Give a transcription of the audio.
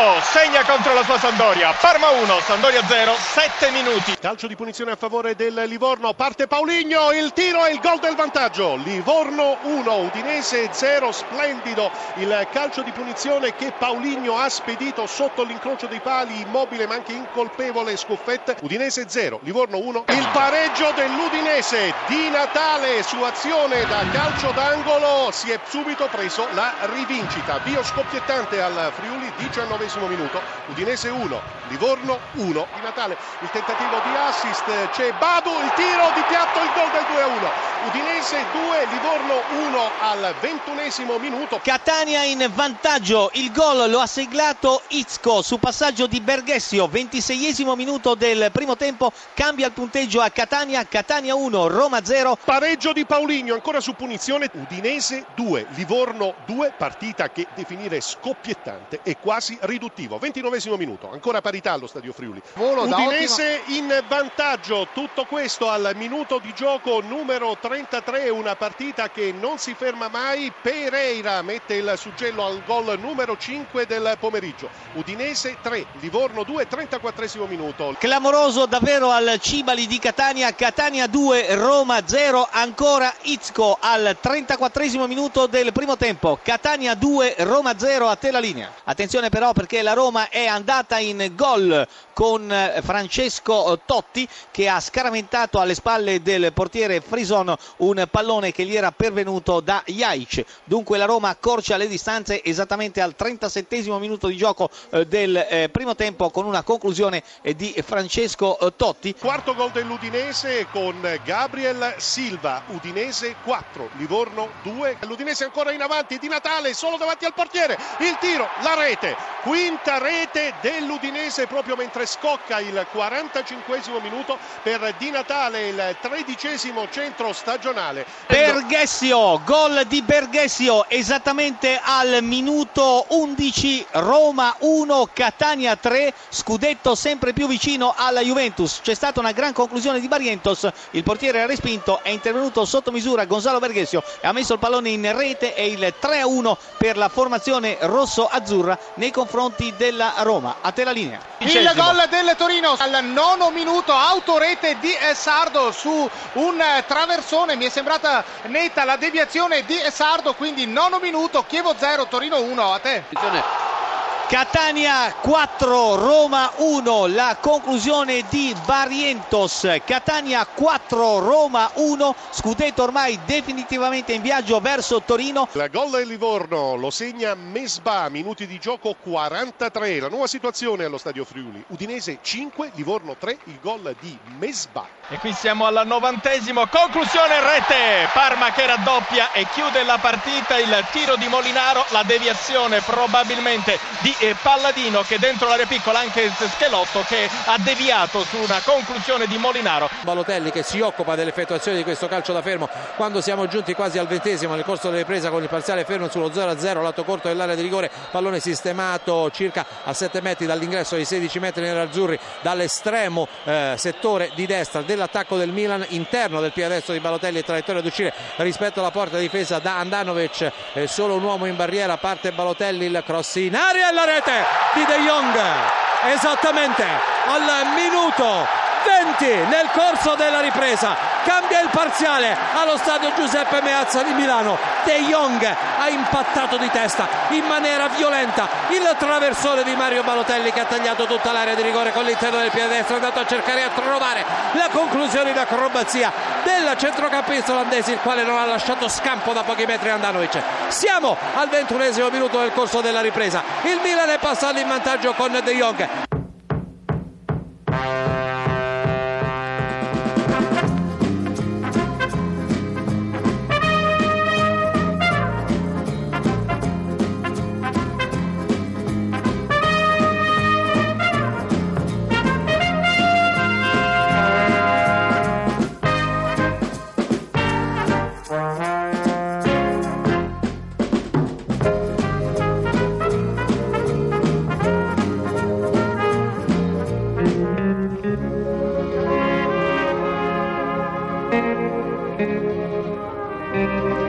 goal. Segna contro la sua Sandoria. Parma 1, Sandoria 0, 7 minuti. Calcio di punizione a favore del Livorno, parte Pauligno, il tiro e il gol del vantaggio. Livorno 1, Udinese 0, splendido il calcio di punizione che Pauligno ha spedito sotto l'incrocio dei pali, immobile ma anche incolpevole, scuffetta. Udinese 0, Livorno 1. Il pareggio dell'Udinese di Natale su azione da calcio d'angolo si è subito preso la rivincita. Bio scoppiettante al Friuli, 19 minuto. Udinese 1, Livorno 1 di Natale. Il tentativo di assist, c'è Badu, il tiro di piatto, il gol del 2 1. Udinese 2, Livorno 1 al ventunesimo minuto. Catania in vantaggio, il gol lo ha siglato Izco su passaggio di Berghessio, 26 minuto del primo tempo, cambia il punteggio a Catania, Catania 1, Roma 0. Pareggio di Pauligno, ancora su punizione, Udinese 2, Livorno 2, partita che definire scoppiettante e quasi riduttivo. 29 minuto, ancora parità allo Stadio Friuli. Volo Udinese in vantaggio, tutto questo al minuto di gioco numero 33, una partita che non si ferma mai. Pereira mette il suggello al gol numero 5 del pomeriggio. Udinese 3, Livorno 2, 34 minuto. Clamoroso davvero al Cibali di Catania, Catania 2, Roma 0, ancora Izco al 34 minuto del primo tempo. Catania 2, Roma 0, a te la linea. Attenzione però perché la Roma è andata in gol con eh, Francesco Totti che ha scaramentato alle spalle del portiere Frison un pallone che gli era pervenuto da Jaic. Dunque la Roma accorcia le distanze esattamente al 37 minuto di gioco eh, del eh, primo tempo con una conclusione di Francesco Totti. Quarto gol dell'Udinese con Gabriel Silva, Udinese 4, Livorno 2. L'Udinese ancora in avanti di Natale, solo davanti al portiere. Il tiro, la rete, quinta rete dell'Udinese proprio mentre scocca il 45 minuto per Di Natale il tredicesimo centro stagionale. Berghessio, gol di Berghessio esattamente al minuto 11, Roma 1, Catania 3, scudetto sempre più vicino alla Juventus. C'è stata una gran conclusione di Barrientos, il portiere ha respinto, è intervenuto sotto misura Gonzalo Berghessio e ha messo il pallone in rete e il 3-1 per la formazione rosso-azzurra nei confronti della Roma. A te la linea. Il gol del Torino al nono minuto, autorete di Sardo su un traversone, mi è sembrata netta la deviazione di Sardo, quindi nono minuto, Chievo 0, Torino 1, a te. Catania 4, Roma 1, la conclusione di Barrientos. Catania 4, Roma 1, scudetto ormai definitivamente in viaggio verso Torino. Il gol del Livorno lo segna Mesba, minuti di gioco 43. La nuova situazione allo Stadio Friuli. Udinese 5, Livorno 3, il gol di Mesba. E qui siamo al novantesimo, conclusione rete. Parma che raddoppia e chiude la partita. Il tiro di Molinaro, la deviazione probabilmente di eh, Palladino che dentro l'area piccola anche Schelotto che ha deviato su una conclusione di Molinaro. Balotelli che si occupa dell'effettuazione di questo calcio da fermo quando siamo giunti quasi al ventesimo nel corso della ripresa con il parziale fermo sullo 0-0 lato corto dell'area di rigore, pallone sistemato circa a 7 metri dall'ingresso ai 16 metri nell'azzurri dall'estremo eh, settore di destra dell'attacco del Milan interno del piede destro di Balotelli e traiettoria ad uscire rispetto alla porta difesa da Andanovic eh, solo un uomo in barriera parte Balotelli il cross in aria e la rete di De Jong. Esattamente al minuto 20 nel corso della ripresa cambia il parziale allo stadio Giuseppe Meazza di Milano. De Jong ha impattato di testa in maniera violenta il traversone di Mario Balotelli che ha tagliato tutta l'area di rigore con l'interno del piede destro è andato a cercare a trovare la conclusione in acrobazia del centrocampista olandese il quale non ha lasciato scampo da pochi metri Andanovic. Siamo al ventunesimo minuto del corso della ripresa. Il Milan è passato in vantaggio con De Jong Müzik